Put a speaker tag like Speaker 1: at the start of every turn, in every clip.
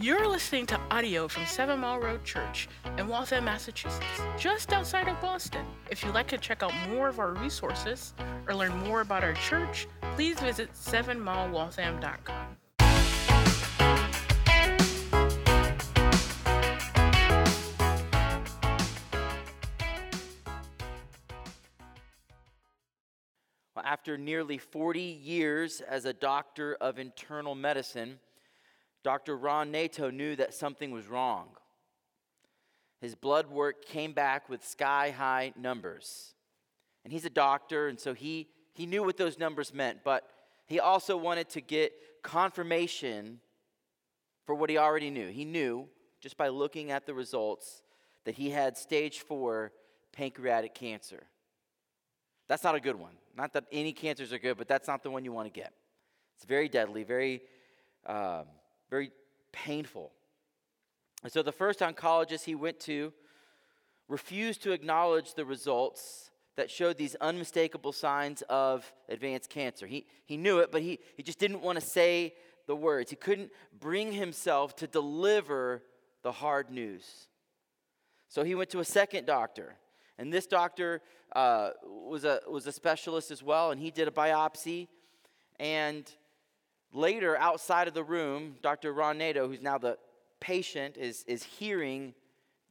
Speaker 1: You're listening to audio from Seven Mile Road Church in Waltham, Massachusetts, just outside of Boston. If you'd like to check out more of our resources or learn more about our church, please visit sevenmilewaltham.com.
Speaker 2: Well, after nearly 40 years as a doctor of internal medicine, Dr. Ron Nato knew that something was wrong. His blood work came back with sky high numbers. And he's a doctor, and so he, he knew what those numbers meant, but he also wanted to get confirmation for what he already knew. He knew, just by looking at the results, that he had stage four pancreatic cancer. That's not a good one. Not that any cancers are good, but that's not the one you want to get. It's very deadly, very, um, very painful. And so the first oncologist he went to refused to acknowledge the results that showed these unmistakable signs of advanced cancer. He, he knew it, but he, he just didn't want to say the words. He couldn't bring himself to deliver the hard news. So he went to a second doctor. And this doctor uh, was, a, was a specialist as well, and he did a biopsy. And later, outside of the room, Dr. Ron Nato, who's now the patient, is, is hearing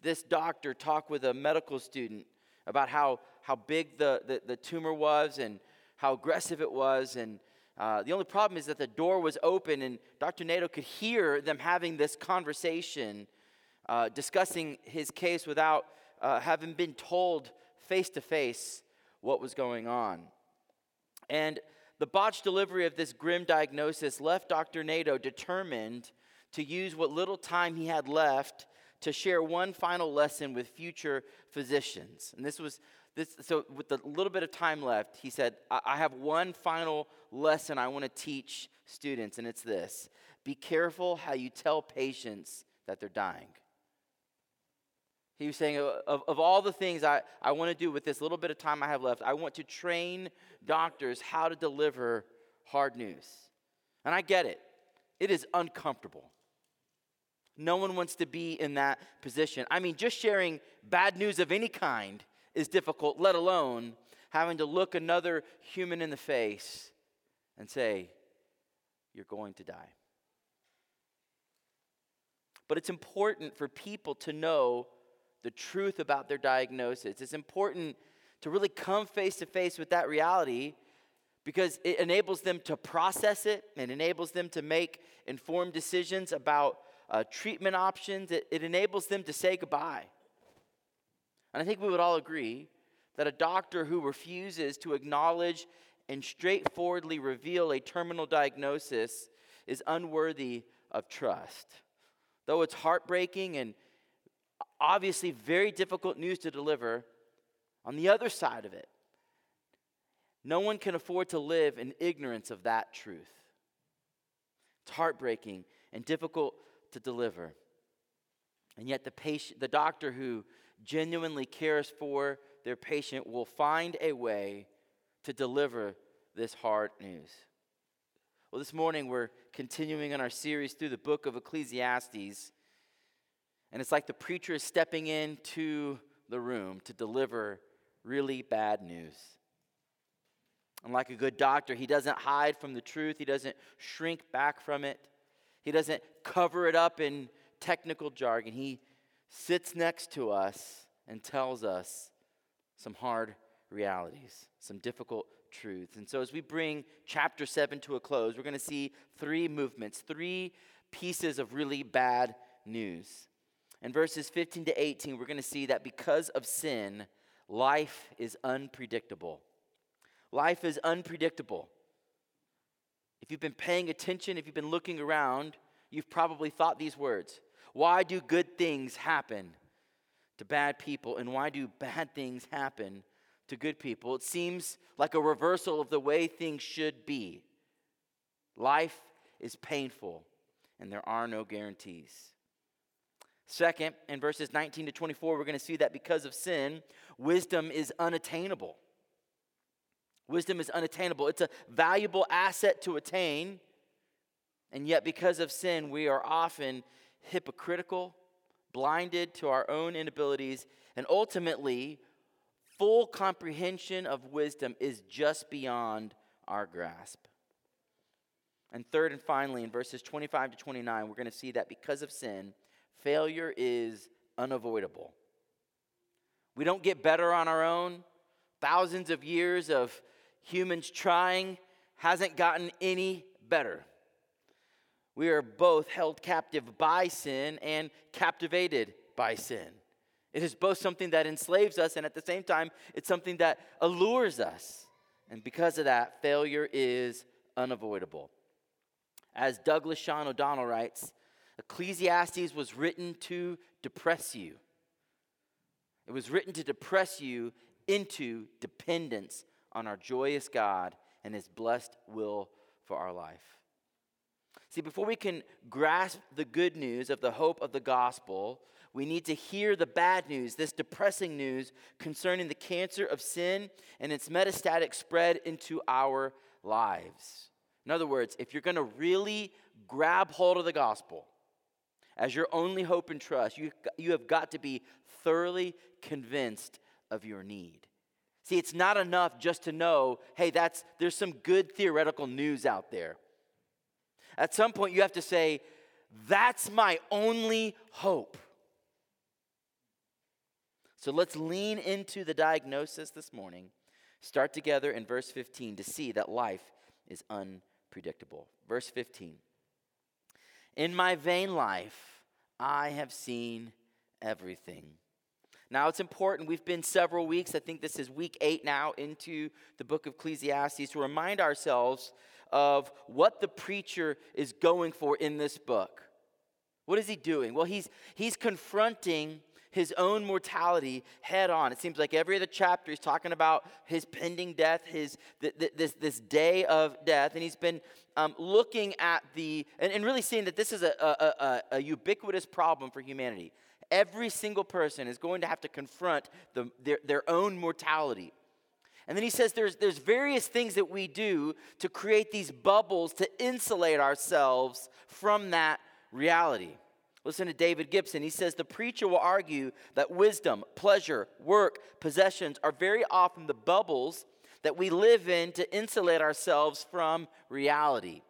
Speaker 2: this doctor talk with a medical student about how, how big the, the, the tumor was and how aggressive it was. And uh, the only problem is that the door was open, and Dr. Nato could hear them having this conversation, uh, discussing his case without uh, having been told face to face what was going on. And the botched delivery of this grim diagnosis left Dr. Nato determined to use what little time he had left to share one final lesson with future physicians. And this was this, so with the little bit of time left, he said, I, I have one final lesson I want to teach students, and it's this be careful how you tell patients that they're dying. He was saying, of, of all the things I, I want to do with this little bit of time I have left, I want to train doctors how to deliver hard news. And I get it, it is uncomfortable. No one wants to be in that position. I mean, just sharing bad news of any kind is difficult, let alone having to look another human in the face and say, You're going to die. But it's important for people to know the truth about their diagnosis. It's important to really come face to face with that reality because it enables them to process it and enables them to make informed decisions about uh, treatment options. It, it enables them to say goodbye. And I think we would all agree that a doctor who refuses to acknowledge and straightforwardly reveal a terminal diagnosis is unworthy of trust. Though it's heartbreaking and obviously very difficult news to deliver. On the other side of it, no one can afford to live in ignorance of that truth. It's heartbreaking and difficult to deliver. And yet, the, patient, the doctor who genuinely cares for their patient will find a way to deliver this hard news. Well, this morning we're continuing in our series through the book of Ecclesiastes. And it's like the preacher is stepping into the room to deliver really bad news. And like a good doctor, he doesn't hide from the truth, he doesn't shrink back from it, he doesn't cover it up in technical jargon. He sits next to us and tells us some hard realities, some difficult truths. And so, as we bring chapter 7 to a close, we're going to see three movements, three pieces of really bad news. In verses 15 to 18, we're going to see that because of sin, life is unpredictable. Life is unpredictable. If you've been paying attention, if you've been looking around, you've probably thought these words Why do good things happen to bad people, and why do bad things happen to good people? It seems like a reversal of the way things should be. Life is painful, and there are no guarantees. Second, in verses 19 to 24, we're going to see that because of sin, wisdom is unattainable. Wisdom is unattainable. It's a valuable asset to attain, and yet because of sin, we are often hypocritical, blinded to our own inabilities, and ultimately, full comprehension of wisdom is just beyond our grasp. And third and finally, in verses 25 to 29, we're going to see that because of sin, failure is unavoidable. We don't get better on our own. Thousands of years of humans trying hasn't gotten any better. We are both held captive by sin and captivated by sin. It is both something that enslaves us, and at the same time, it's something that allures us. And because of that, failure is unavoidable. As Douglas Sean O'Donnell writes, Ecclesiastes was written to depress you. It was written to depress you into dependence on our joyous God and his blessed will for our life. See, before we can grasp the good news of the hope of the gospel, we need to hear the bad news, this depressing news concerning the cancer of sin and its metastatic spread into our lives. In other words, if you're going to really grab hold of the gospel as your only hope and trust, you, you have got to be thoroughly convinced of your need. See, it's not enough just to know, hey, that's there's some good theoretical news out there. At some point you have to say, that's my only hope. So let's lean into the diagnosis this morning. Start together in verse 15 to see that life is unpredictable. Verse 15 In my vain life, I have seen everything. Now, it's important. We've been several weeks, I think this is week eight now, into the book of Ecclesiastes to remind ourselves of what the preacher is going for in this book. What is he doing? Well, he's, he's confronting his own mortality head on. It seems like every other chapter he's talking about his pending death, his th- th- this, this day of death, and he's been um, looking at the, and, and, really seeing that this is a, a, a, a ubiquitous problem for humanity. Every single person is going to have to confront the, their, their own mortality. And then he says there's, there's various things that we do to create these bubbles to insulate ourselves from that reality. Listen to David Gibson. He says the preacher will argue that wisdom, pleasure, work, possessions are very often the bubbles that we live in to insulate ourselves from reality.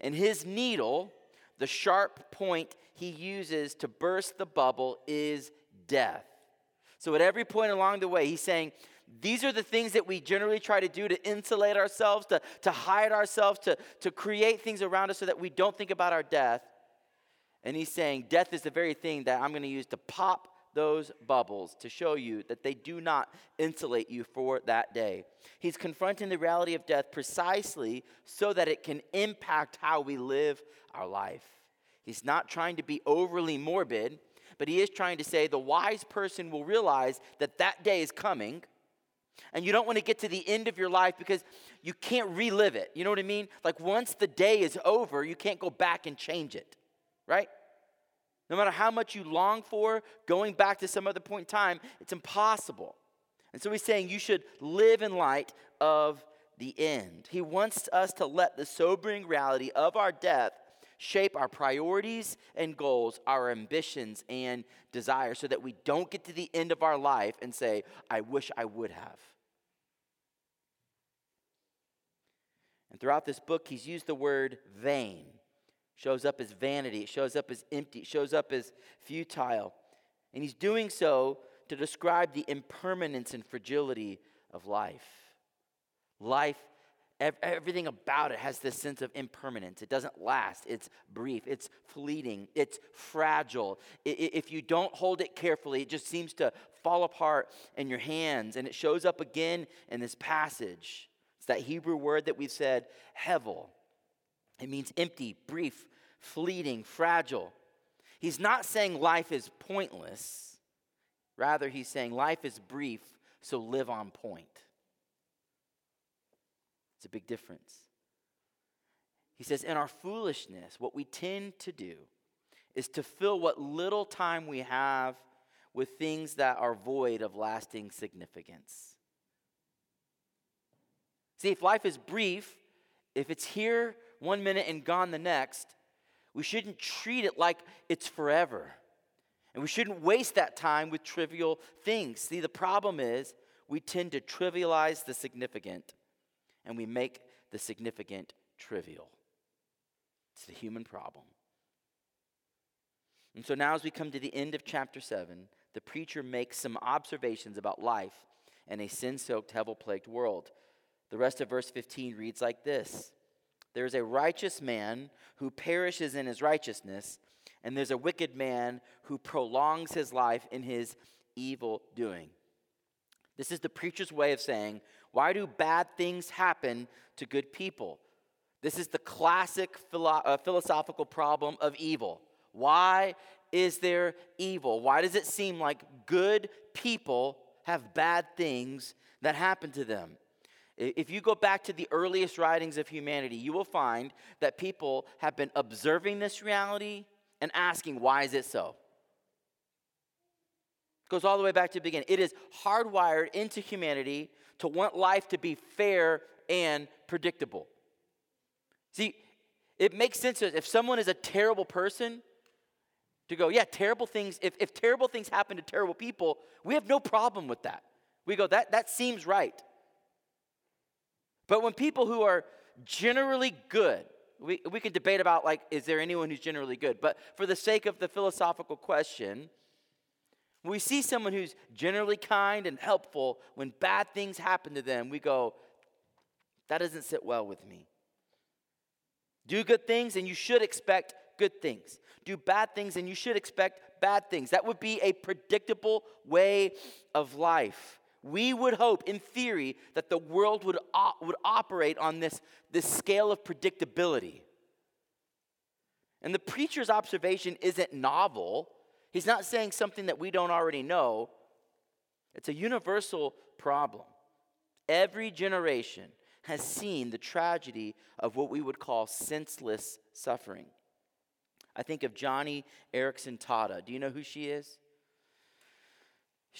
Speaker 2: And his needle, the sharp point he uses to burst the bubble is death. So at every point along the way, he's saying, these are the things that we generally try to do to insulate ourselves, to, to hide ourselves, to, to create things around us so that we don't think about our death. And he's saying, Death is the very thing that I'm going to use to pop those bubbles to show you that they do not insulate you for that day. He's confronting the reality of death precisely so that it can impact how we live our life. He's not trying to be overly morbid, but he is trying to say the wise person will realize that that day is coming. And you don't want to get to the end of your life because you can't relive it. You know what I mean? Like once the day is over, you can't go back and change it, right? No matter how much you long for going back to some other point in time, it's impossible. And so he's saying you should live in light of the end. He wants us to let the sobering reality of our death shape our priorities and goals, our ambitions and desires, so that we don't get to the end of our life and say, I wish I would have. And throughout this book, he's used the word vain. Shows up as vanity, it shows up as empty, it shows up as futile. And he's doing so to describe the impermanence and fragility of life. Life everything about it has this sense of impermanence. It doesn't last. It's brief. It's fleeting. It's fragile. If you don't hold it carefully, it just seems to fall apart in your hands. And it shows up again in this passage. It's that Hebrew word that we've said, hevel. It means empty, brief, fleeting, fragile. He's not saying life is pointless. Rather, he's saying life is brief, so live on point. It's a big difference. He says, In our foolishness, what we tend to do is to fill what little time we have with things that are void of lasting significance. See, if life is brief, if it's here one minute and gone the next, We shouldn't treat it like it's forever. And we shouldn't waste that time with trivial things. See, the problem is we tend to trivialize the significant and we make the significant trivial. It's the human problem. And so now, as we come to the end of chapter 7, the preacher makes some observations about life in a sin soaked, hevel plagued world. The rest of verse 15 reads like this There's a righteous man who perishes in his righteousness, and there's a wicked man who prolongs his life in his evil doing. This is the preacher's way of saying, Why do bad things happen to good people? This is the classic philo- uh, philosophical problem of evil. Why is there evil? Why does it seem like good people have bad things that happen to them? If you go back to the earliest writings of humanity, you will find that people have been observing this reality and asking, why is it so? It goes all the way back to the beginning. It is hardwired into humanity to want life to be fair and predictable. See, it makes sense if someone is a terrible person to go, yeah, terrible things, if, if terrible things happen to terrible people, we have no problem with that. We go, that, that seems right. But when people who are generally good, we, we can debate about like, is there anyone who's generally good? But for the sake of the philosophical question, we see someone who's generally kind and helpful, when bad things happen to them, we go, that doesn't sit well with me. Do good things, and you should expect good things. Do bad things, and you should expect bad things. That would be a predictable way of life. We would hope, in theory, that the world would, would operate on this, this scale of predictability. And the preacher's observation isn't novel. He's not saying something that we don't already know. It's a universal problem. Every generation has seen the tragedy of what we would call senseless suffering. I think of Joni Eareckson Tada. Do you know who she is?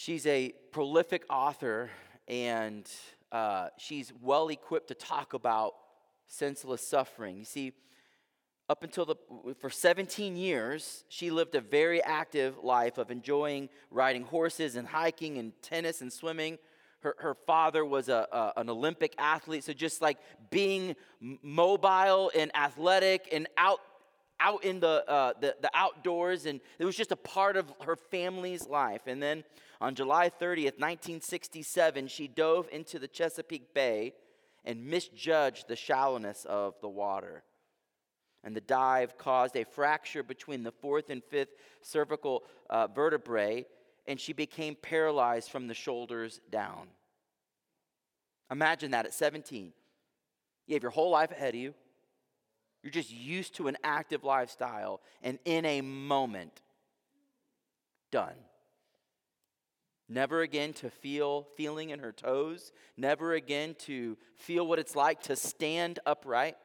Speaker 2: She's a prolific author and uh, she's well equipped to talk about senseless suffering. You see, up until the for 17 years she lived a very active life of enjoying riding horses and hiking and tennis and swimming her, her father was a, a, an olympic athlete so just like being mobile and athletic and out out in the, uh, the, the outdoors and it was just a part of her family's life and then on July 30th, 1967, she dove into the Chesapeake Bay and misjudged the shallowness of the water. And the dive caused a fracture between the fourth and fifth cervical uh, vertebrae, and she became paralyzed from the shoulders down. Imagine that at 17. You have your whole life ahead of you. You're just used to an active lifestyle, and in a moment, done. Never again to feel feeling in her toes, never again to feel what it's like to stand upright.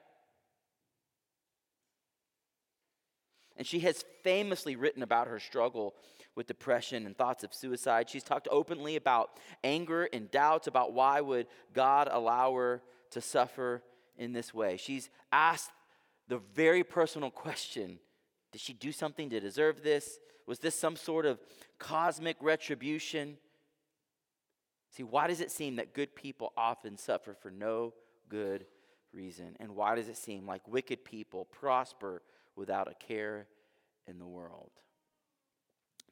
Speaker 2: And she has famously written about her struggle with depression and thoughts of suicide. She's talked openly about anger and doubts about why would God allow her to suffer in this way. She's asked the very personal question, did she do something to deserve this? Was this some sort of cosmic retribution? See, why does it seem that good people often suffer for no good reason? And why does it seem like wicked people prosper without a care in the world?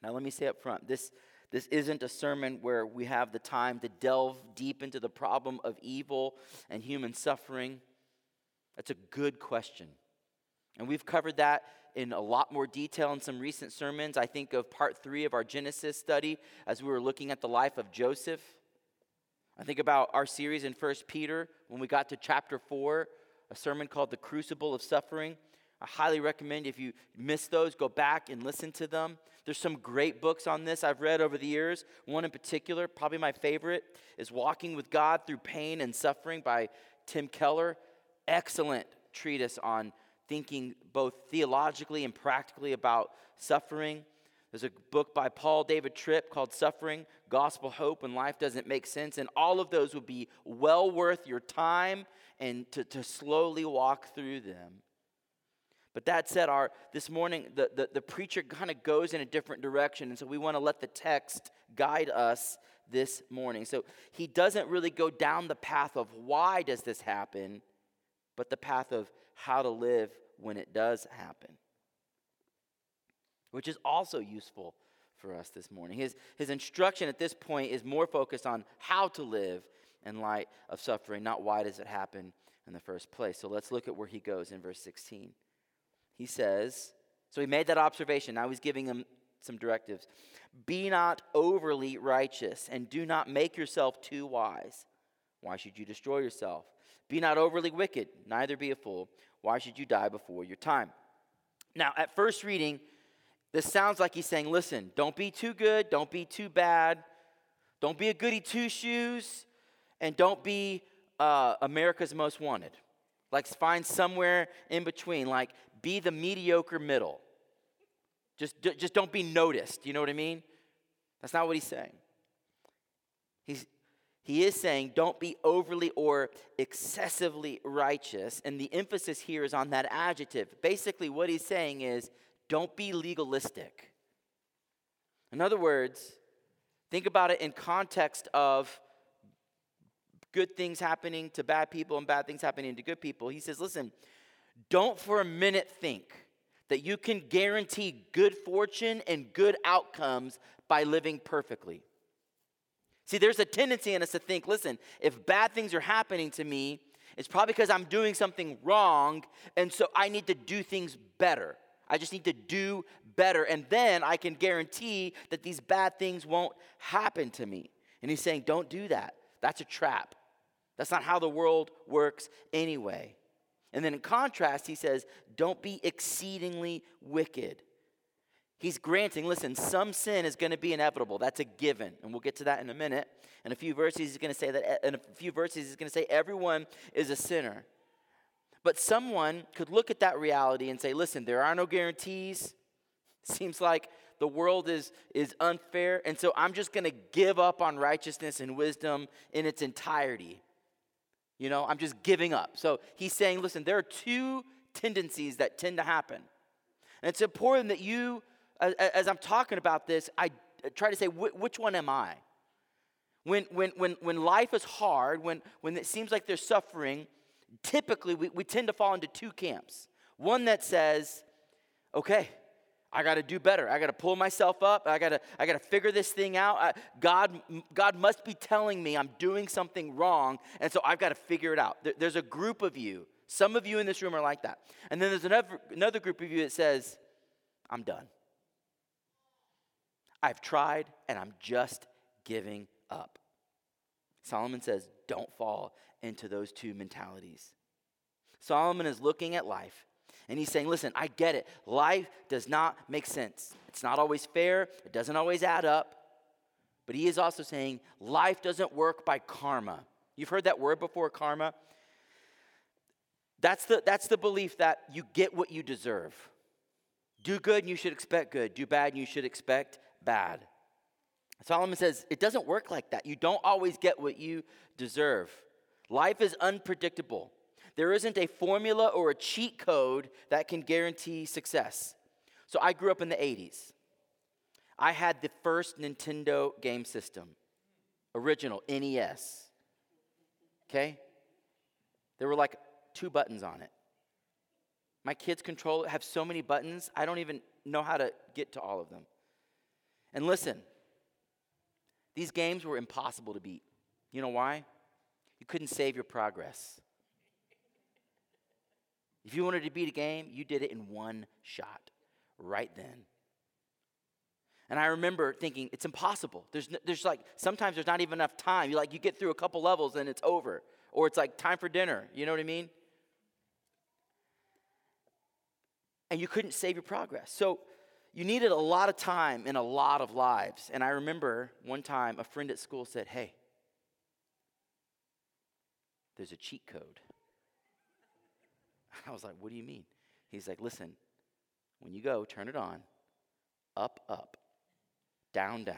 Speaker 2: Now, let me say up front this, this isn't a sermon where we have the time to delve deep into the problem of evil and human suffering. That's a good question. And we've covered that in a lot more detail in some recent sermons. I think of part three of our Genesis study as we were looking at the life of Joseph. I think about our series in First Peter when we got to chapter 4, a sermon called The Crucible of Suffering. I highly recommend if you miss those, go back and listen to them. There's some great books on this I've read over the years. One in particular, probably my favorite, is Walking with God Through Pain and Suffering by Tim Keller. Excellent treatise on thinking both theologically and practically about suffering. There's a book by Paul David Tripp called Suffering, Gospel Hope When Life Doesn't Make Sense. And all of those would be well worth your time and to, to slowly walk through them. But that said, our this morning the, the, the preacher kind of goes in a different direction, and so we want to let the text guide us this morning. So he doesn't really go down the path of why does this happen, but the path of how to live when it does happen. Which is also useful for us this morning. His, his instruction at this point is more focused on how to live in light of suffering, not why does it happen in the first place. So let's look at where he goes in verse 16. He says, so he made that observation. Now he's giving them some directives. Be not overly righteous, and do not make yourself too wise. Why should you destroy yourself? Be not overly wicked, neither be a fool. Why should you die before your time? Now, at first reading, this sounds like he's saying, listen, don't be too good, don't be too bad, don't be a goody two shoes, and don't be uh, America's most wanted. Like, find somewhere in between. Like, be the mediocre middle. Just, just don't be noticed. You know what I mean? That's not what he's saying. He's, he is saying, don't be overly or excessively righteous. And the emphasis here is on that adjective. Basically, what he's saying is, don't be legalistic. In other words, think about it in context of good things happening to bad people and bad things happening to good people. He says, listen, don't for a minute think that you can guarantee good fortune and good outcomes by living perfectly. See, there's a tendency in us to think listen, if bad things are happening to me, it's probably because I'm doing something wrong, and so I need to do things better. I just need to do better, and then I can guarantee that these bad things won't happen to me. And he's saying, don't do that. That's a trap. That's not how the world works anyway. And then in contrast, he says, don't be exceedingly wicked. He's granting, listen, some sin is going to be inevitable. That's a given. And we'll get to that in a minute. In a few verses, he's going to say that, in a few verses, he's going to say everyone is a sinner. But someone could look at that reality and say, listen, there are no guarantees. Seems like the world is, is unfair. And so I'm just going to give up on righteousness and wisdom in its entirety. You know, I'm just giving up. So he's saying, listen, there are two tendencies that tend to happen. And it's important that you as I'm talking about this, I try to say, which one am I? When, when, when, when life is hard, when, when it seems like there's suffering, typically we, we tend to fall into two camps. One that says, okay, I got to do better. I got to pull myself up. I got to I got to figure this thing out. I, God God must be telling me I'm doing something wrong, and so I've got to figure it out. There, there's a group of you. Some of you in this room are like that. And then there's another another group of you that says, I'm done. I've tried and I'm just giving up. Solomon says, don't fall into those two mentalities. Solomon is looking at life and he's saying, listen, I get it. Life does not make sense. It's not always fair, it doesn't always add up. But he is also saying, life doesn't work by karma. You've heard that word before, karma? That's the, that's the belief that you get what you deserve. Do good and you should expect good. Do bad and you should expect bad. Solomon says it doesn't work like that. You don't always get what you deserve. Life is unpredictable. There isn't a formula or a cheat code that can guarantee success. So I grew up in the 80s. I had the first Nintendo game system, original NES. Okay? There were like two buttons on it. My kids' controller have so many buttons, I don't even know how to get to all of them. And listen, these games were impossible to beat. You know why? You couldn't save your progress. If you wanted to beat a game, you did it in one shot, right then. And I remember thinking, it's impossible. There's, there's like, sometimes there's not even enough time. You like, you get through a couple levels and it's over. Or it's like time for dinner. You know what I mean? And you couldn't save your progress. So you needed a lot of time in a lot of lives. And I remember one time a friend at school said, Hey, there's a cheat code. I was like, What do you mean? He's like, Listen, when you go, turn it on. Up, up. Down, down.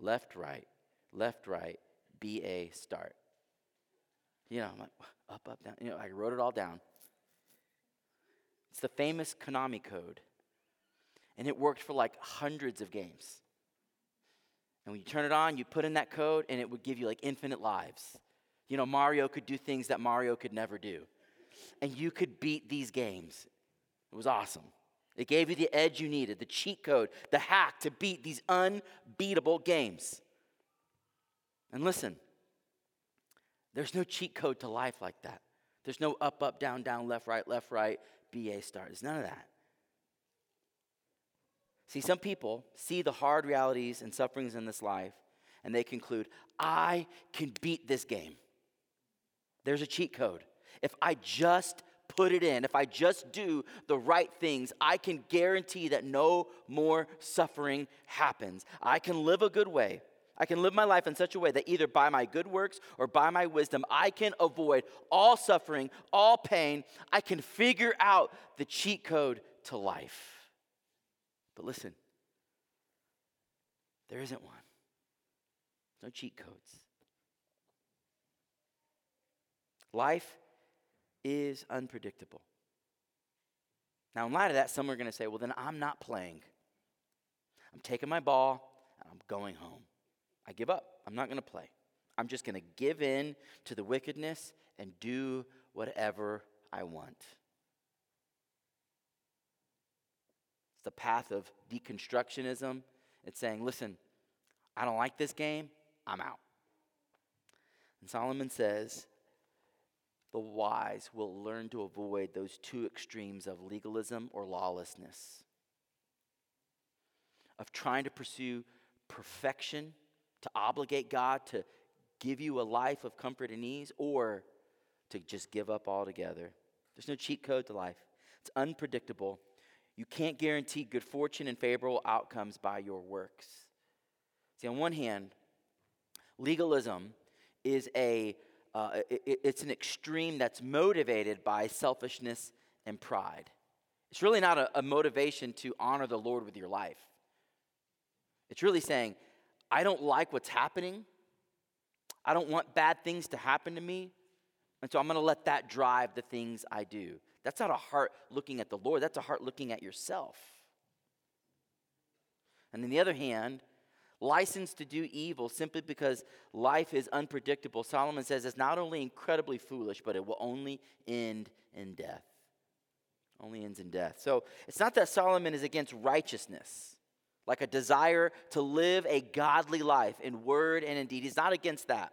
Speaker 2: Left, right. Left, right. BA, start. You know, I'm like, up, up, down. You know, I wrote it all down. It's the famous Konami code. And it worked for like hundreds of games. And when you turn it on, you put in that code, and it would give you like infinite lives. You know, Mario could do things that Mario could never do. And you could beat these games. It was awesome. It gave you the edge you needed, the cheat code, the hack to beat these unbeatable games. And listen, there's no cheat code to life like that. There's no up, up, down, down, left, right, left, right, BA star. There's none of that. See, some people see the hard realities and sufferings in this life and they conclude, I can beat this game. There's a cheat code. If I just put it in, if I just do the right things, I can guarantee that no more suffering happens. I can live a good way. I can live my life in such a way that either by my good works or by my wisdom, I can avoid all suffering, all pain. I can figure out the cheat code to life. But listen, there isn't one. No cheat codes. Life is unpredictable. Now, in light of that, some are going to say, well, then I'm not playing. I'm taking my ball and I'm going home. I give up. I'm not going to play. I'm just going to give in to the wickedness and do whatever I want. It's the path of deconstructionism. It's saying, listen, I don't like this game, I'm out. And Solomon says, the wise will learn to avoid those two extremes of legalism or lawlessness, of trying to pursue perfection, to obligate God to give you a life of comfort and ease, or to just give up altogether. There's no cheat code to life, it's unpredictable. You can't guarantee good fortune and favorable outcomes by your works. See, on one hand, legalism is a uh, it, it's an extreme that's motivated by selfishness and pride. It's really not a, a motivation to honor the Lord with your life. It's really saying, I don't like what's happening. I don't want bad things to happen to me. And so I'm going to let that drive the things I do. That's not a heart looking at the Lord, that's a heart looking at yourself. And on the other hand, license to do evil simply because life is unpredictable, Solomon says it's not only incredibly foolish, but it will only end in death. Only ends in death. So it's not that Solomon is against righteousness, like a desire to live a godly life in word and in deed. He's not against that.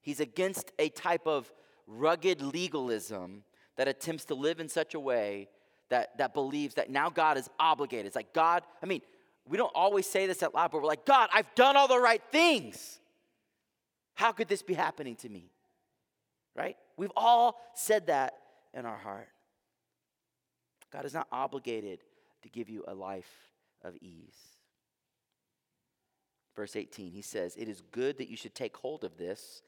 Speaker 2: He's against a type of rugged legalism that attempts to live in such a way that, that believes that now God is obligated. It's like, God, I mean, we don't always say this out loud, but we're like, God, I've done all the right things. How could this be happening to me? Right? We've all said that in our heart. God is not obligated to give you a life of ease. Verse 18, he says, It is good that you should take hold of this,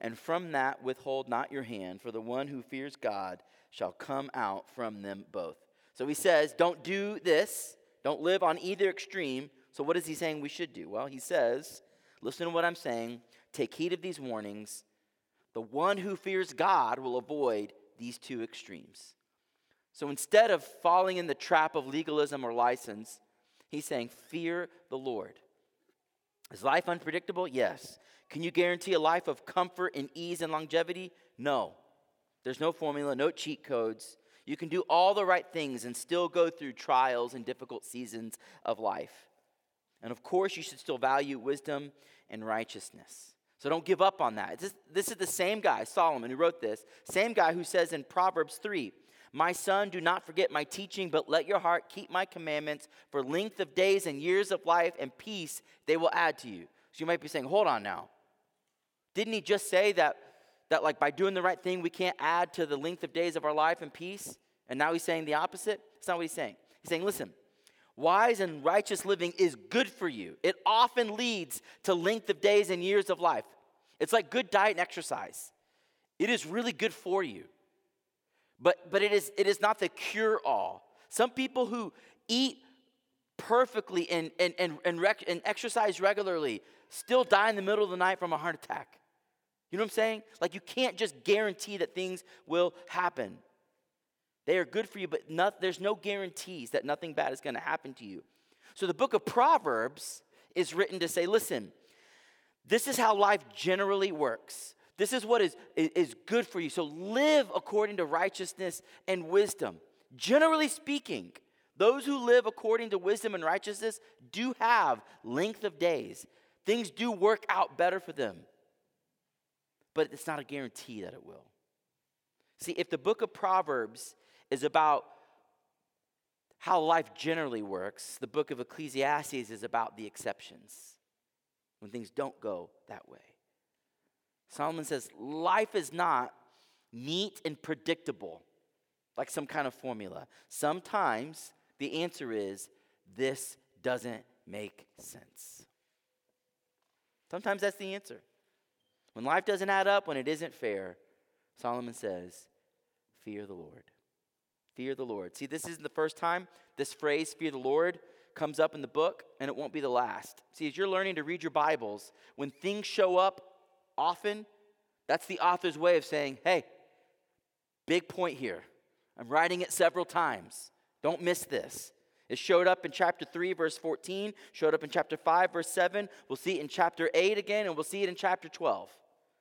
Speaker 2: and from that withhold not your hand, for the one who fears God shall come out from them both. So he says, Don't do this. Don't live on either extreme. So, what is he saying we should do? Well, he says, listen to what I'm saying. Take heed of these warnings. The one who fears God will avoid these two extremes. So, instead of falling in the trap of legalism or license, he's saying, fear the Lord. Is life unpredictable? Yes. Can you guarantee a life of comfort and ease and longevity? No. There's no formula, no cheat codes. You can do all the right things and still go through trials and difficult seasons of life. And of course, you should still value wisdom and righteousness. So don't give up on that. This, is the same guy, Solomon, who wrote this. Same guy who says in Proverbs 3 My son, do not forget my teaching, but let your heart keep my commandments. For length of days and years of life and peace they will add to you. So you might be saying, Hold on now. Didn't he just say that that like by doing the right thing, we can't add to the length of days of our life and peace. And now he's saying the opposite. That's not what he's saying. He's saying, listen, wise and righteous living is good for you. It often leads to length of days and years of life. It's like good diet and exercise. It is really good for you. But, but it, is, it is not the cure all. Some people who eat perfectly and, and, and, and, rec- and exercise regularly still die in the middle of the night from a heart attack. You know what I'm saying? Like you can't just guarantee that things will happen. They are good for you, but not, there's no guarantees that nothing bad is going to happen to you. So the book of Proverbs is written to say, listen, this is how life generally works. This is what is, is good for you. So live according to righteousness and wisdom. Generally speaking, those who live according to wisdom and righteousness do have length of days. Things do work out better for them. But it's not a guarantee that it will. See, if the book of Proverbs is about how life generally works, the book of Ecclesiastes is about the exceptions when things don't go that way. Solomon says, Life is not neat and predictable like some kind of formula. Sometimes the answer is, This doesn't make sense. Sometimes that's the answer. When life doesn't add up, when it isn't fair, Solomon says, Fear the Lord. Fear the Lord. See, this isn't the first time this phrase, fear the Lord, comes up in the book, and it won't be the last. See, as you're learning to read your Bibles, when things show up often, that's the author's way of saying, hey, big point here. I'm writing it several times. Don't miss this. It showed up in chapter 3, verse 14, showed up in chapter 5, verse 7. We'll see it in chapter 8 again, and we'll see it in chapter 12.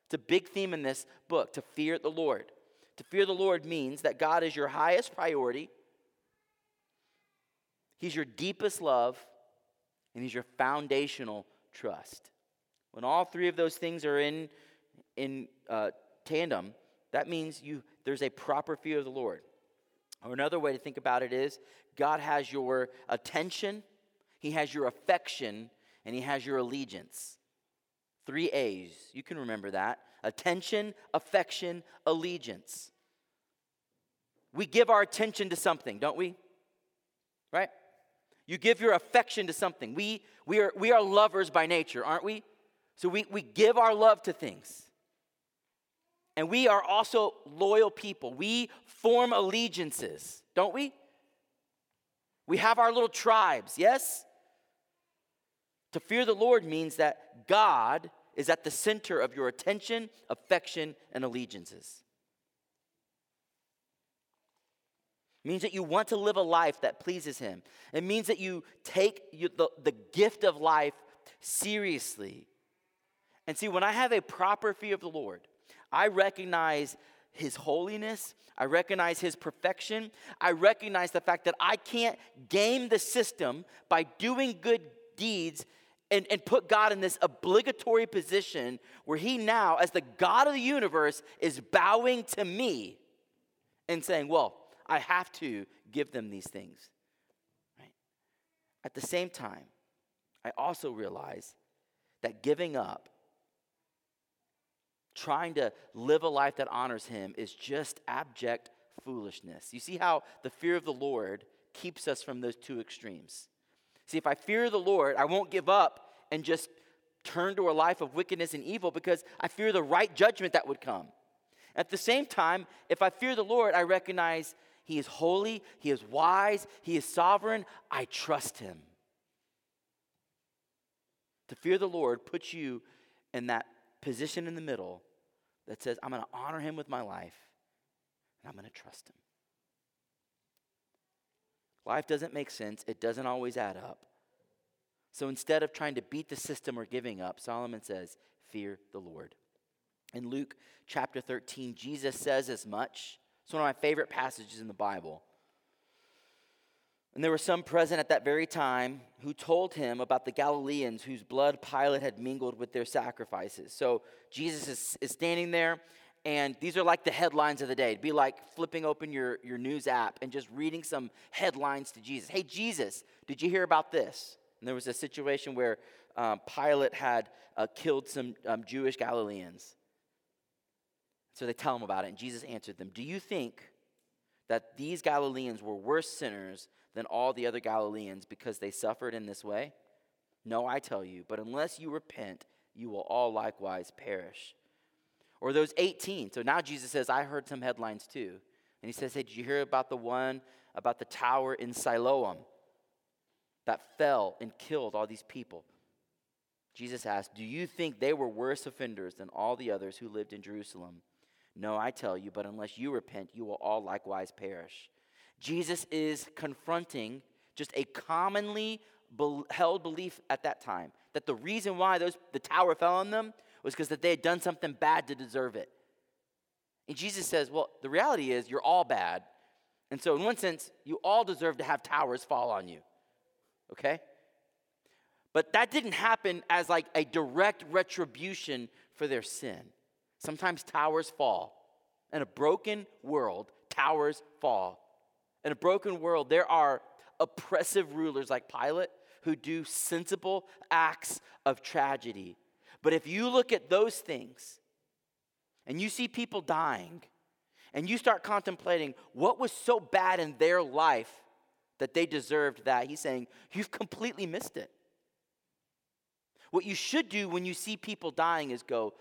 Speaker 2: It's a big theme in this book to fear the Lord. To fear the Lord means that God is your highest priority, He's your deepest love, and He's your foundational trust. When all three of those things are in, in uh, tandem, that means you, there's a proper fear of the Lord. Or another way to think about it is God has your attention, He has your affection, and He has your allegiance. Three A's. You can remember that attention, affection, allegiance. We give our attention to something, don't we? Right? You give your affection to something. We, we, are, we are lovers by nature, aren't we? So we, we give our love to things. And we are also loyal people. We form allegiances, don't we? We have our little tribes, yes? To fear the Lord means that God is at the center of your attention, affection, and allegiances. It means that you want to live a life that pleases Him. It means that you take the, the gift of life seriously. And see, when I have a proper fear of the Lord, I recognize His holiness. I recognize His perfection. I recognize the fact that I can't game the system by doing good deeds and, and put God in this obligatory position where He now, as the God of the universe, is bowing to me and saying, Well, I have to give them these things. Right? At the same time, I also realize that giving up trying to live a life that honors him is just abject foolishness. You see how the fear of the Lord keeps us from those two extremes. See, if I fear the Lord, I won't give up and just turn to a life of wickedness and evil because I fear the right judgment that would come. At the same time, if I fear the Lord, I recognize He is holy, He is wise, He is sovereign. I trust Him. To fear the Lord puts you in that position in the middle that says, I'm going to honor him with my life and I'm going to trust him. Life doesn't make sense, it doesn't always add up. So instead of trying to beat the system or giving up, Solomon says, Fear the Lord. In Luke chapter 13, Jesus says as much. It's one of my favorite passages in the Bible. And there were some present at that very time who told him about the Galileans whose blood Pilate had mingled with their sacrifices. So Jesus is, is standing there, and these are like the headlines of the day. It'd be like flipping open your, your news app and just reading some headlines to Jesus. Hey, Jesus, did you hear about this? And there was a situation where um, Pilate had uh, killed some um, Jewish Galileans. So they tell him about it, and Jesus answered them Do you think that these Galileans were worse sinners than all the other Galileans because they suffered in this way? No, I tell you, but unless you repent, you will all likewise perish. Or those 18. So now Jesus says, I heard some headlines too. And he says, Hey, did you hear about the one about the tower in Siloam that fell and killed all these people? Jesus asked, Do you think they were worse offenders than all the others who lived in Jerusalem? No, I tell you, but unless you repent, you will all likewise perish. Jesus is confronting just a commonly held belief at that time that the reason why those, the tower fell on them was because that they had done something bad to deserve it. And Jesus says, well, the reality is you're all bad. And so, in one sense, you all deserve to have towers fall on you. Okay? But that didn't happen as like a direct retribution for their sin. Sometimes towers fall. In a broken world, towers fall. In a broken world, there are oppressive rulers like Pilate who do sensible acts of tragedy. But if you look at those things and you see people dying and you start contemplating what was so bad in their life that they deserved that, he's saying, you've completely missed it. What you should do when you see people dying is go,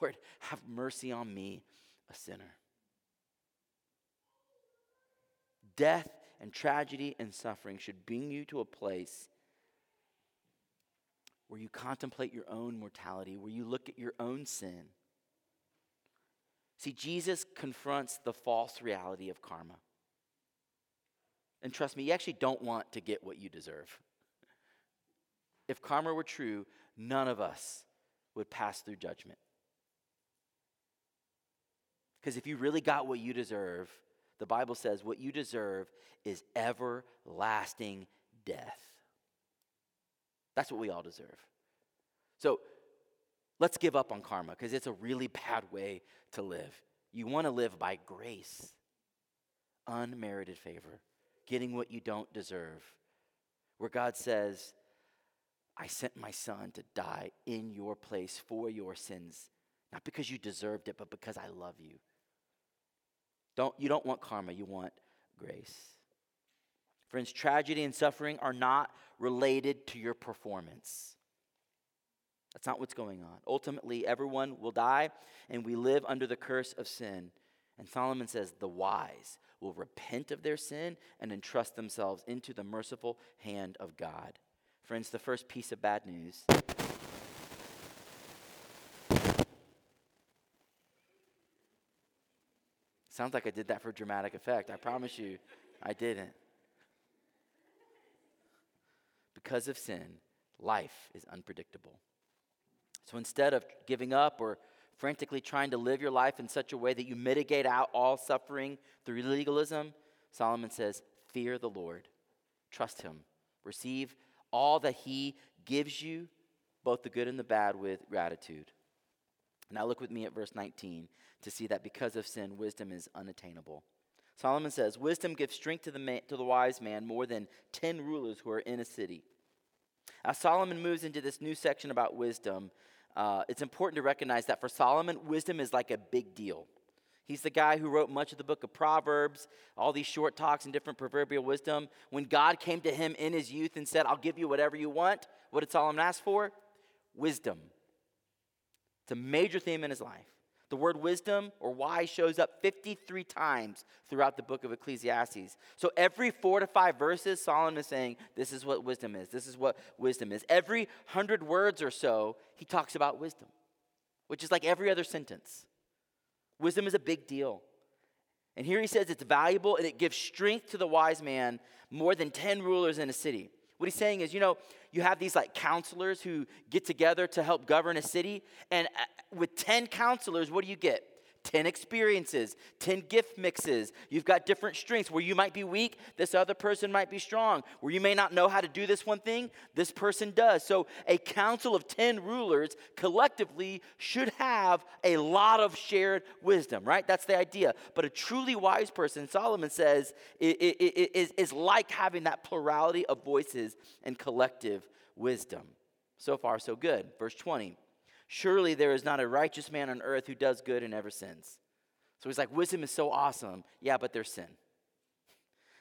Speaker 2: Lord, have mercy on me, a sinner. Death and tragedy and suffering should bring you to a place where you contemplate your own mortality, where you look at your own sin. See, Jesus confronts the false reality of karma. And trust me, you actually don't want to get what you deserve. If karma were true, none of us would pass through judgment. Because if you really got what you deserve, the Bible says what you deserve is everlasting death. That's what we all deserve. So let's give up on karma because it's a really bad way to live. You want to live by grace, unmerited favor, getting what you don't deserve. Where God says, I sent my son to die in your place for your sins, not because you deserved it, but because I love you. Don't, you don't want karma, you want grace. Friends, tragedy and suffering are not related to your performance. That's not what's going on. Ultimately, everyone will die, and we live under the curse of sin. And Solomon says the wise will repent of their sin and entrust themselves into the merciful hand of God. Friends, the first piece of bad news Sounds like I did that for dramatic effect. I promise you, I didn't. Because of sin, life is unpredictable. So instead of giving up or frantically trying to live your life in such a way that you mitigate out all suffering through legalism, Solomon says, Fear the Lord, trust Him, receive all that He gives you, both the good and the bad, with gratitude. Now look with me at verse 19 to see that because of sin, wisdom is unattainable. Solomon says, Wisdom gives strength to the, man, to the wise man more than 10 rulers who are in a city. As Solomon moves into this new section about wisdom, uh, it's important to recognize that for Solomon, wisdom is like a big deal. He's the guy who wrote much of the book of Proverbs, all these short talks and different proverbial wisdom. When God came to him in his youth and said, I'll give you whatever you want, what did Solomon ask for? Wisdom. It's a major theme in his life. The word wisdom or wise shows up 53 times throughout the book of Ecclesiastes. So every four to five verses, Solomon is saying, This is what wisdom is. This is what wisdom is. Every hundred words or so, he talks about wisdom, which is like every other sentence. Wisdom is a big deal. And here he says it's valuable and it gives strength to the wise man more than 10 rulers in a city. What he's saying is, you know, you have these like counselors who get together to help govern a city. And uh, with 10 counselors, what do you get? 10 experiences, 10 gift mixes. You've got different strengths. Where you might be weak, this other person might be strong. Where you may not know how to do this one thing, this person does. So, a council of 10 rulers collectively should have a lot of shared wisdom, right? That's the idea. But a truly wise person, Solomon says, is, like having that plurality of voices and collective wisdom. So far, so good. Verse 20. Surely there is not a righteous man on earth who does good and never sins. So he's like, wisdom is so awesome. Yeah, but there's sin.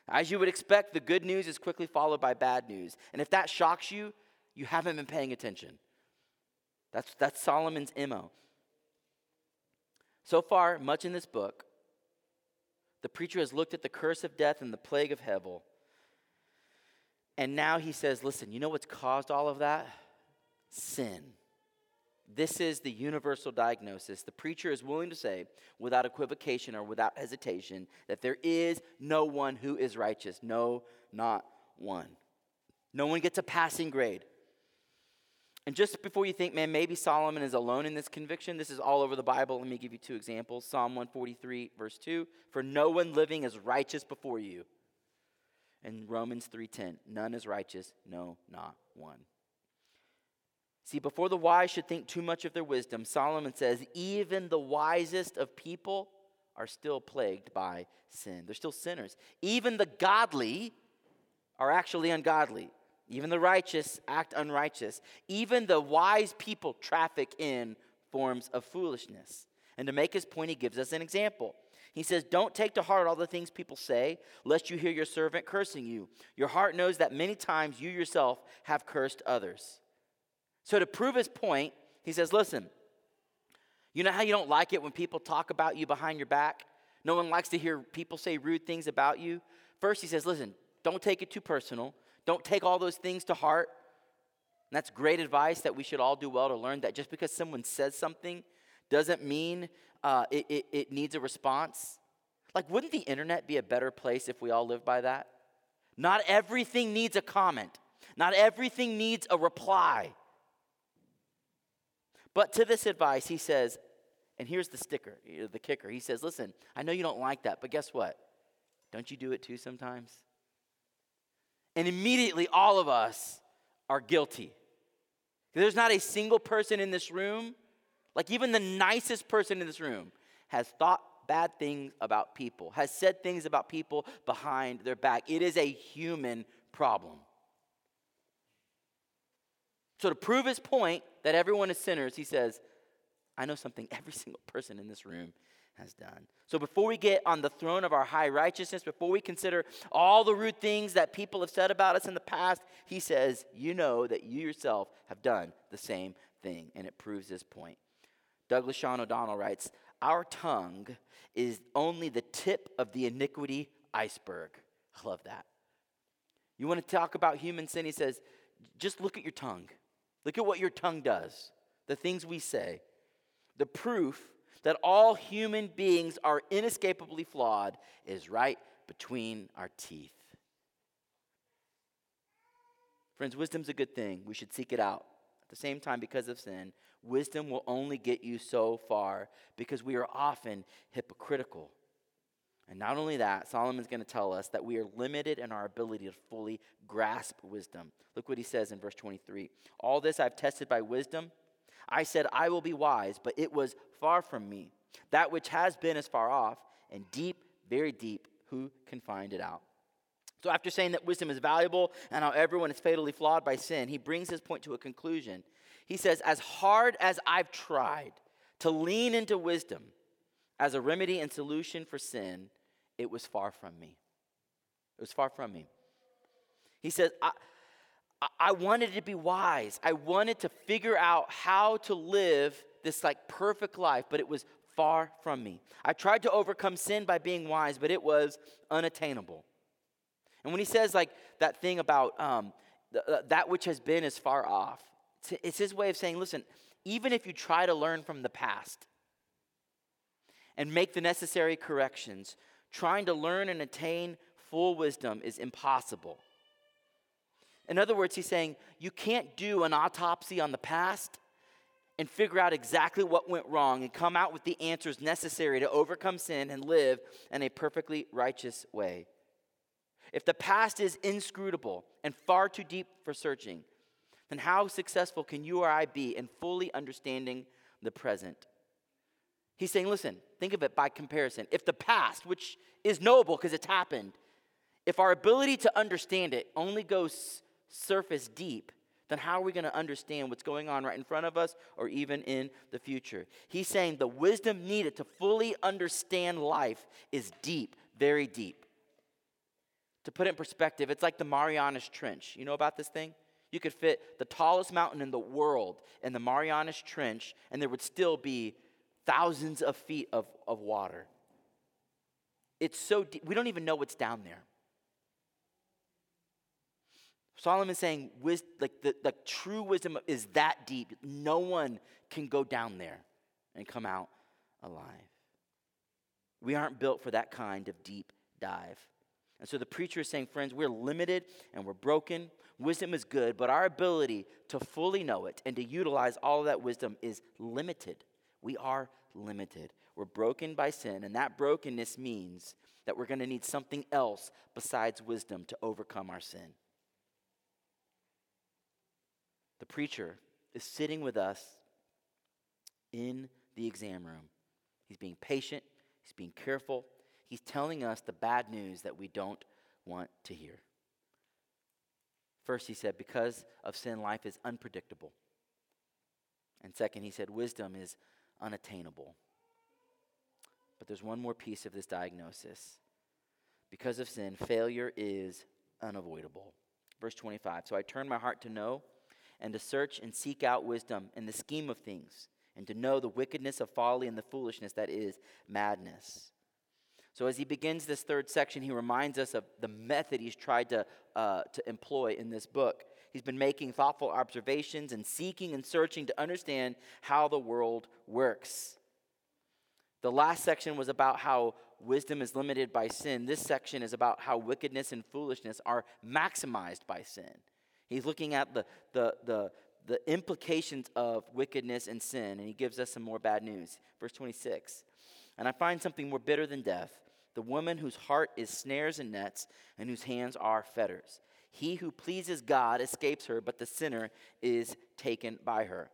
Speaker 2: As you would expect, the good news is quickly followed by bad news. And if that shocks you, you haven't been paying attention. That's, that's Solomon's MO. So far, much in this book, the preacher has looked at the curse of death and the plague of Hevel. And now he says, listen, you know what's caused all of that? Sin. This is the universal diagnosis. The preacher is willing to say, without equivocation or without hesitation, that there is no one who is righteous. No, not one. No one gets a passing grade. And just before you think, man, maybe Solomon is alone in this conviction, this is all over the Bible. Let me give you two examples. Psalm 143, verse 2 For no one living is righteous before you. And Romans 3:10, none is righteous, no, not one. See, before the wise should think too much of their wisdom, Solomon says, even the wisest of people are still plagued by sin. They're still sinners. Even the godly are actually ungodly. Even the righteous act unrighteous. Even the wise people traffic in forms of foolishness. And to make his point, he gives us an example. He says, Don't take to heart all the things people say, lest you hear your servant cursing you. Your heart knows that many times you yourself have cursed others. So, to prove his point, he says, Listen, you know how you don't like it when people talk about you behind your back? No one likes to hear people say rude things about you. First, he says, Listen, don't take it too personal. Don't take all those things to heart. And that's great advice that we should all do well to learn that just because someone says something doesn't mean uh, it, it, it needs a response. Like, wouldn't the internet be a better place if we all lived by that? Not everything needs a comment, not everything needs a reply. But to this advice, he says, and here's the sticker, uh, the kicker. He says, Listen, I know you don't like that, but guess what? Don't you do it too sometimes? And immediately, all of us are guilty. There's not a single person in this room, like even the nicest person in this room, has thought bad things about people, has said things about people behind their back. It is a human problem. So, to prove his point that everyone is sinners, he says, I know something every single person in this room has done. So before we get on the throne of our high righteousness, before we consider all the rude things that people have said about us in the past, he says, You know that you yourself have done the same thing. And it proves his point. Douglas Sean O'Donnell writes, Our tongue is only the tip of the iniquity iceberg. I love that. You want to talk about human sin? He says, Just look at your tongue. Look at what your tongue does, the things we say. The proof that all human beings are inescapably flawed is right between our teeth. Friends, wisdom's a good thing. We should seek it out. At the same time, because of sin, wisdom will only get you so far because we are often hypocritical. And not only that, Solomon's going to tell us that we are limited in our ability to fully grasp wisdom. Look what he says in verse 23 All this I've tested by wisdom I said, I will be wise, but it was far from me. That which has been is far off, and deep, very deep, who can find it out? So, after saying that wisdom is valuable and how everyone is fatally flawed by sin, he brings his point to a conclusion. He says, As hard as I've tried to lean into wisdom as a remedy and solution for sin, it was far from me. It was far from me. He says, I, I wanted to be wise. I wanted to figure out how to live this like perfect life, but it was far from me. I tried to overcome sin by being wise, but it was unattainable. And when he says like that thing about um, uh, that which has been is far off, it's his way of saying, listen, even if you try to learn from the past and make the necessary corrections, trying to learn and attain full wisdom is impossible. In other words, he's saying you can't do an autopsy on the past and figure out exactly what went wrong and come out with the answers necessary to overcome sin and live in a perfectly righteous way. If the past is inscrutable and far too deep for searching, then how successful can you or I be in fully understanding the present? He's saying, listen, think of it by comparison. If the past, which is knowable because it's happened, if our ability to understand it only goes surface deep, then how are we going to understand what's going on right in front of us or even in the future? He's saying the wisdom needed to fully understand life is deep, very deep. To put it in perspective, it's like the Marianas Trench. You know about this thing? You could fit the tallest mountain in the world in the Marianas Trench, and there would still be thousands of feet of, of water. It's so deep, we don't even know what's down there. Solomon's saying, like the, the true wisdom is that deep. No one can go down there and come out alive. We aren't built for that kind of deep dive. And so the preacher is saying, friends, we're limited and we're broken. Wisdom is good, but our ability to fully know it and to utilize all of that wisdom is limited. We are limited. We're broken by sin, and that brokenness means that we're going to need something else besides wisdom to overcome our sin. The preacher is sitting with us in the exam room. He's being patient, he's being careful, he's telling us the bad news that we don't want to hear. First, he said, because of sin, life is unpredictable. And second, he said, wisdom is unattainable. But there's one more piece of this diagnosis. Because of sin, failure is unavoidable. Verse 25 So I turned my heart to know and to search and seek out wisdom in the scheme of things, and to know the wickedness of folly and the foolishness that is madness. So, as he begins this third section, he reminds us of the method he's tried to, uh, to employ in this book. He's been making thoughtful observations and seeking and searching to understand how the world works. The last section was about how wisdom is limited by sin. This section is about how wickedness and foolishness are maximized by sin. He's looking at the, the, the, the implications of wickedness and sin, and he gives us some more bad news. Verse 26 And I find something more bitter than death the woman whose heart is snares and nets, and whose hands are fetters. He who pleases God escapes her, but the sinner is taken by her.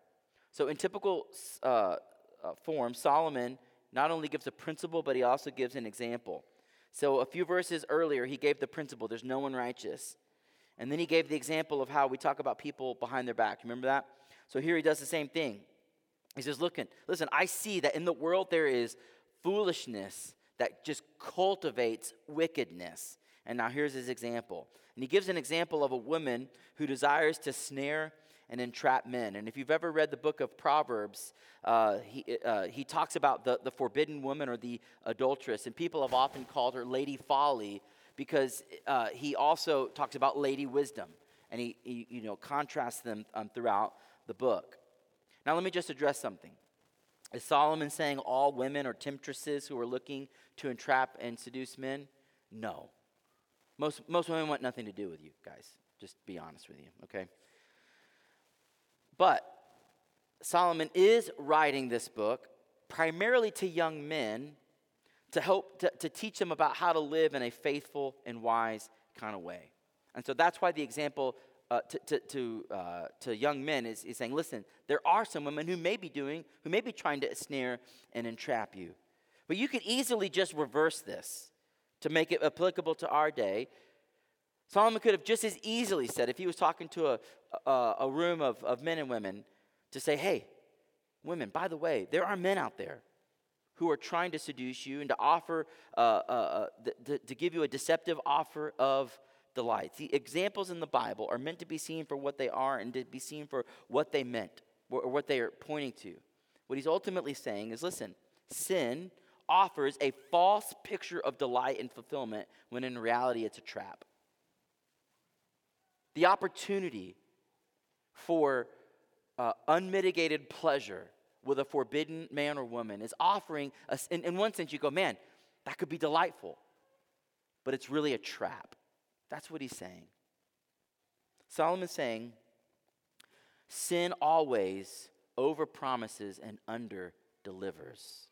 Speaker 2: So, in typical uh, uh, form, Solomon not only gives a principle, but he also gives an example. So, a few verses earlier, he gave the principle there's no one righteous. And then he gave the example of how we talk about people behind their back. Remember that? So here he does the same thing. He says, Look, listen, I see that in the world there is foolishness that just cultivates wickedness. And now here's his example. And he gives an example of a woman who desires to snare and entrap men. And if you've ever read the book of Proverbs, uh, he, uh, he talks about the, the forbidden woman or the adulteress. And people have often called her Lady Folly because uh, he also talks about lady wisdom. And he, he you know contrasts them um, throughout the book. Now let me just address something. Is solomon saying all women are temptresses who are looking to entrap and seduce men? No most, most women want nothing to do with you guys just be honest with you okay but solomon is writing this book primarily to young men to help to, to teach them about how to live in a faithful and wise kind of way. And so that's why the example uh, to, to, to, uh, to, young men is, is saying, listen, there are some women who may be doing, who may be trying to snare and entrap you. But you could easily just reverse this to make it applicable to our day. Solomon could have just as easily said, if he was talking to a, a, a room of, of men and women, to say, hey, women, by the way, there are men out there who are trying to seduce you and to offer, uh, uh, uh to, to give you a deceptive offer of delights. The examples in the Bible are meant to be seen for what they are and to be seen for what they meant or what they are pointing to. What he's ultimately saying is listen, sin offers a false picture of delight and fulfillment when in reality it's a trap. The opportunity for uh, unmitigated pleasure with a forbidden man or woman is offering us, in, in one sense, you go, man, that could be delightful, but it's really a trap. That's what he's saying. Solomon's saying, sin always over promises and under delivers.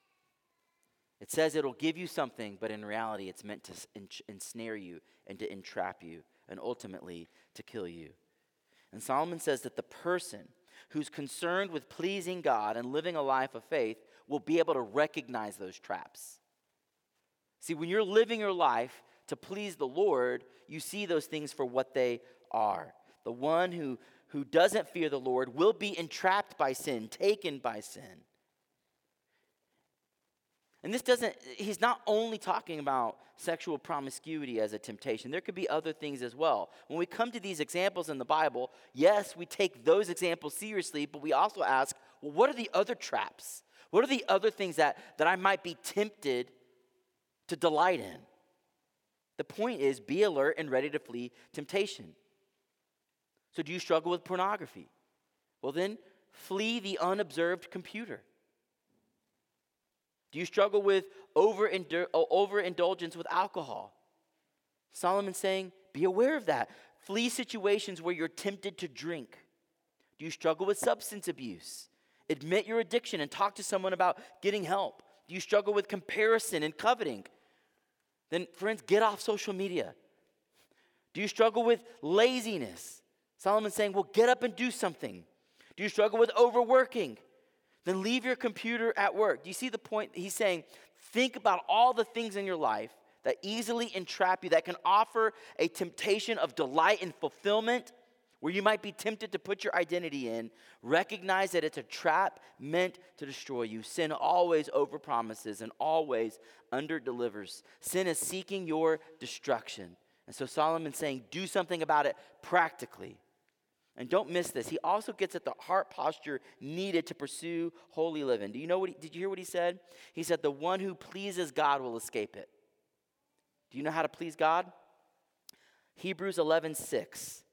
Speaker 2: It says it'll give you something, but in reality, it's meant to ensnare you and to entrap you and ultimately to kill you. And Solomon says that the person who's concerned with pleasing God and living a life of faith will be able to recognize those traps. See, when you're living your life to please the Lord, you see those things for what they are. The one who, who doesn't fear the Lord will be entrapped by sin, taken by sin. And this doesn't, he's not only talking about sexual promiscuity as a temptation, there could be other things as well. When we come to these examples in the Bible, yes, we take those examples seriously, but we also ask, well, what are the other traps? What are the other things that, that I might be tempted to delight in? The point is be alert and ready to flee temptation. So, do you struggle with pornography? Well, then flee the unobserved computer. Do you struggle with overindulgence with alcohol? Solomon's saying, be aware of that. Flee situations where you're tempted to drink. Do you struggle with substance abuse? Admit your addiction and talk to someone about getting help. Do you struggle with comparison and coveting? Then, friends, get off social media. Do you struggle with laziness? Solomon's saying, well, get up and do something. Do you struggle with overworking? Then leave your computer at work. Do you see the point? He's saying, think about all the things in your life that easily entrap you, that can offer a temptation of delight and fulfillment, where you might be tempted to put your identity in. Recognize that it's a trap meant to destroy you. Sin always overpromises and always underdelivers. Sin is seeking your destruction. And so Solomon's saying, do something about it practically. And don't miss this. He also gets at the heart posture needed to pursue holy living. Do you know what he, did you hear what he said? He said the one who pleases God will escape it. Do you know how to please God? Hebrews 11:6.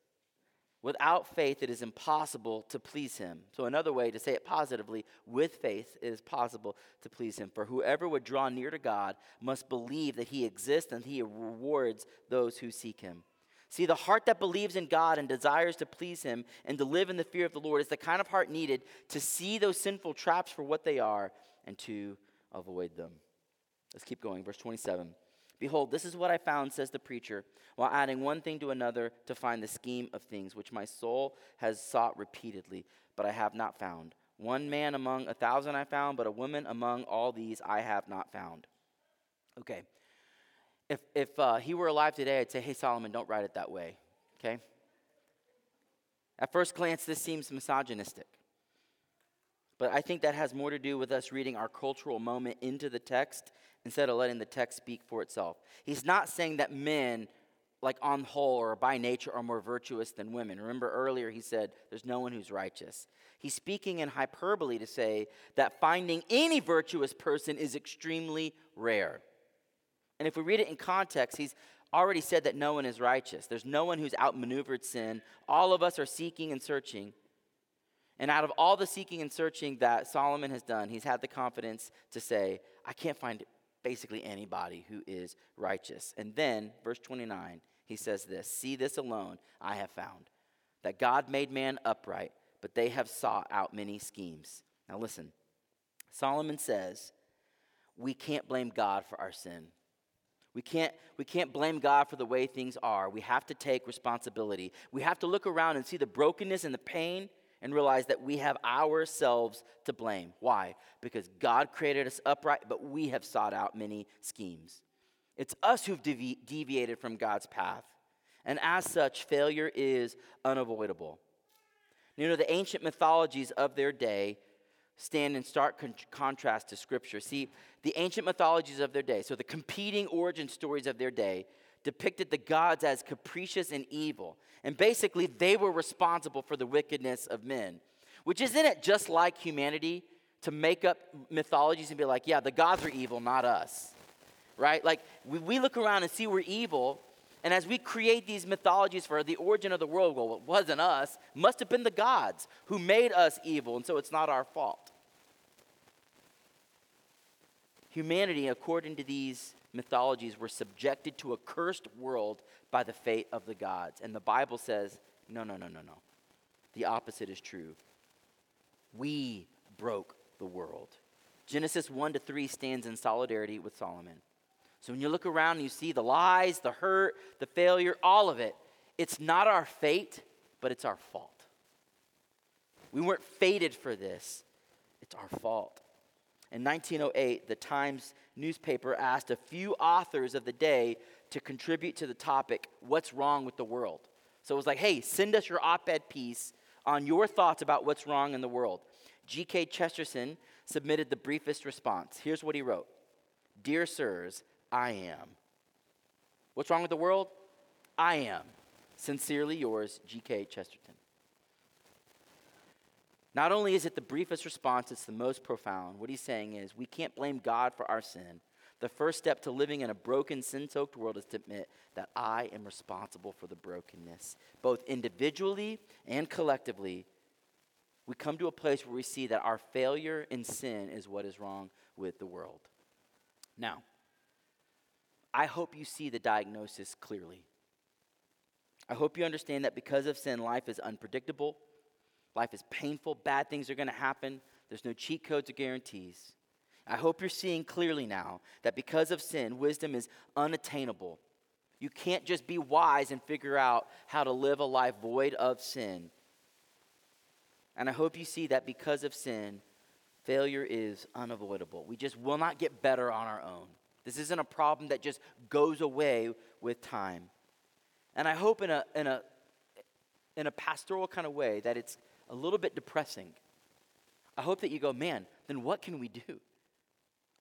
Speaker 2: Without faith it is impossible to please him. So another way to say it positively, with faith it is possible to please him. For whoever would draw near to God must believe that he exists and he rewards those who seek him. See, the heart that believes in God and desires to please Him and to live in the fear of the Lord is the kind of heart needed to see those sinful traps for what they are and to avoid them. Let's keep going. Verse 27. Behold, this is what I found, says the preacher, while adding one thing to another to find the scheme of things, which my soul has sought repeatedly, but I have not found. One man among a thousand I found, but a woman among all these I have not found. Okay. If, if uh, he were alive today, I'd say, hey, Solomon, don't write it that way. Okay? At first glance, this seems misogynistic. But I think that has more to do with us reading our cultural moment into the text instead of letting the text speak for itself. He's not saying that men, like on whole or by nature, are more virtuous than women. Remember earlier he said, There's no one who's righteous. He's speaking in hyperbole to say that finding any virtuous person is extremely rare. And if we read it in context, he's already said that no one is righteous. There's no one who's outmaneuvered sin. All of us are seeking and searching. And out of all the seeking and searching that Solomon has done, he's had the confidence to say, I can't find basically anybody who is righteous. And then, verse 29, he says this See this alone I have found, that God made man upright, but they have sought out many schemes. Now listen, Solomon says, we can't blame God for our sin. We can't, we can't blame God for the way things are. We have to take responsibility. We have to look around and see the brokenness and the pain and realize that we have ourselves to blame. Why? Because God created us upright, but we have sought out many schemes. It's us who've devi- deviated from God's path. And as such, failure is unavoidable. You know, the ancient mythologies of their day stand in stark con- contrast to Scripture. See, the ancient mythologies of their day, so the competing origin stories of their day, depicted the gods as capricious and evil. And basically, they were responsible for the wickedness of men. Which isn't it just like humanity to make up mythologies and be like, yeah, the gods are evil, not us? Right? Like, we, we look around and see we're evil, and as we create these mythologies for the origin of the world, well, it wasn't us, must have been the gods who made us evil, and so it's not our fault. Humanity, according to these mythologies were subjected to a cursed world by the fate of the gods. And the Bible says, no, no, no, no, no. The opposite is true. We broke the world. Genesis 1 to 3 stands in solidarity with Solomon. So when you look around and you see the lies, the hurt, the failure, all of it, it's not our fate, but it's our fault. We weren't fated for this, it's our fault. In 1908, the Times newspaper asked a few authors of the day to contribute to the topic, What's Wrong with the World? So it was like, hey, send us your op ed piece on your thoughts about what's wrong in the world. G.K. Chesterton submitted the briefest response. Here's what he wrote Dear sirs, I am. What's wrong with the world? I am. Sincerely yours, G.K. Chesterton. Not only is it the briefest response, it's the most profound. What he's saying is we can't blame God for our sin. The first step to living in a broken, sin soaked world is to admit that I am responsible for the brokenness. Both individually and collectively, we come to a place where we see that our failure in sin is what is wrong with the world. Now, I hope you see the diagnosis clearly. I hope you understand that because of sin, life is unpredictable, life is painful, bad things are going to happen, there's no cheat codes or guarantees. I hope you're seeing clearly now that because of sin, wisdom is unattainable. You can't just be wise and figure out how to live a life void of sin. And I hope you see that because of sin, failure is unavoidable. We just will not get better on our own. This isn't a problem that just goes away with time. And I hope in a, in a, in a pastoral kind of way that it's a little bit depressing. I hope that you go, man, then what can we do?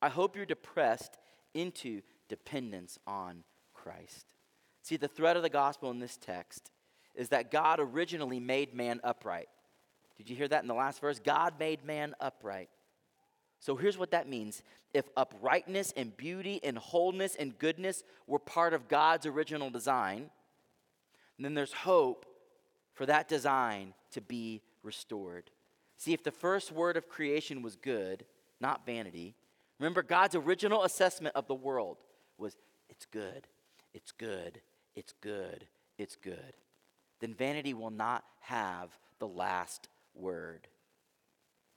Speaker 2: I hope you're depressed into dependence on Christ. See, the thread of the gospel in this text is that God originally made man upright. Did you hear that in the last verse? God made man upright. So here's what that means. If uprightness and beauty and wholeness and goodness were part of God's original design, then there's hope for that design to be restored. See, if the first word of creation was good, not vanity, remember God's original assessment of the world was it's good, it's good, it's good, it's good. Then vanity will not have the last word.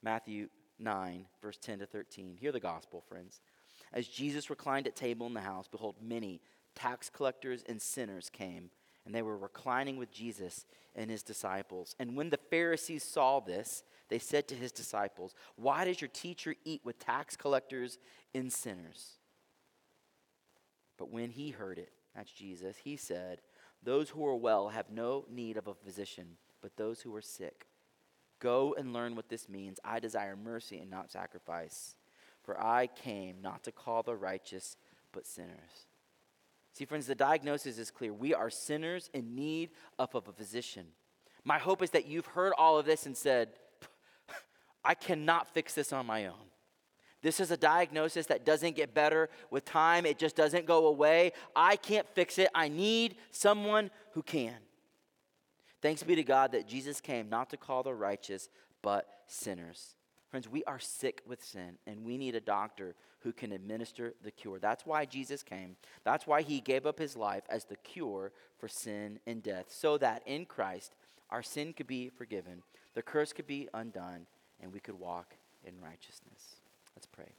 Speaker 2: Matthew 9, verse 10 to 13. Hear the gospel, friends. As Jesus reclined at table in the house, behold, many tax collectors and sinners came, and they were reclining with Jesus and his disciples. And when the Pharisees saw this, they said to his disciples, Why does your teacher eat with tax collectors and sinners? But when he heard it, that's Jesus, he said, Those who are well have no need of a physician, but those who are sick. Go and learn what this means. I desire mercy and not sacrifice. For I came not to call the righteous, but sinners. See, friends, the diagnosis is clear. We are sinners in need of a physician. My hope is that you've heard all of this and said, I cannot fix this on my own. This is a diagnosis that doesn't get better with time, it just doesn't go away. I can't fix it. I need someone who can. Thanks be to God that Jesus came not to call the righteous, but sinners. Friends, we are sick with sin, and we need a doctor who can administer the cure. That's why Jesus came. That's why he gave up his life as the cure for sin and death, so that in Christ our sin could be forgiven, the curse could be undone, and we could walk in righteousness. Let's pray.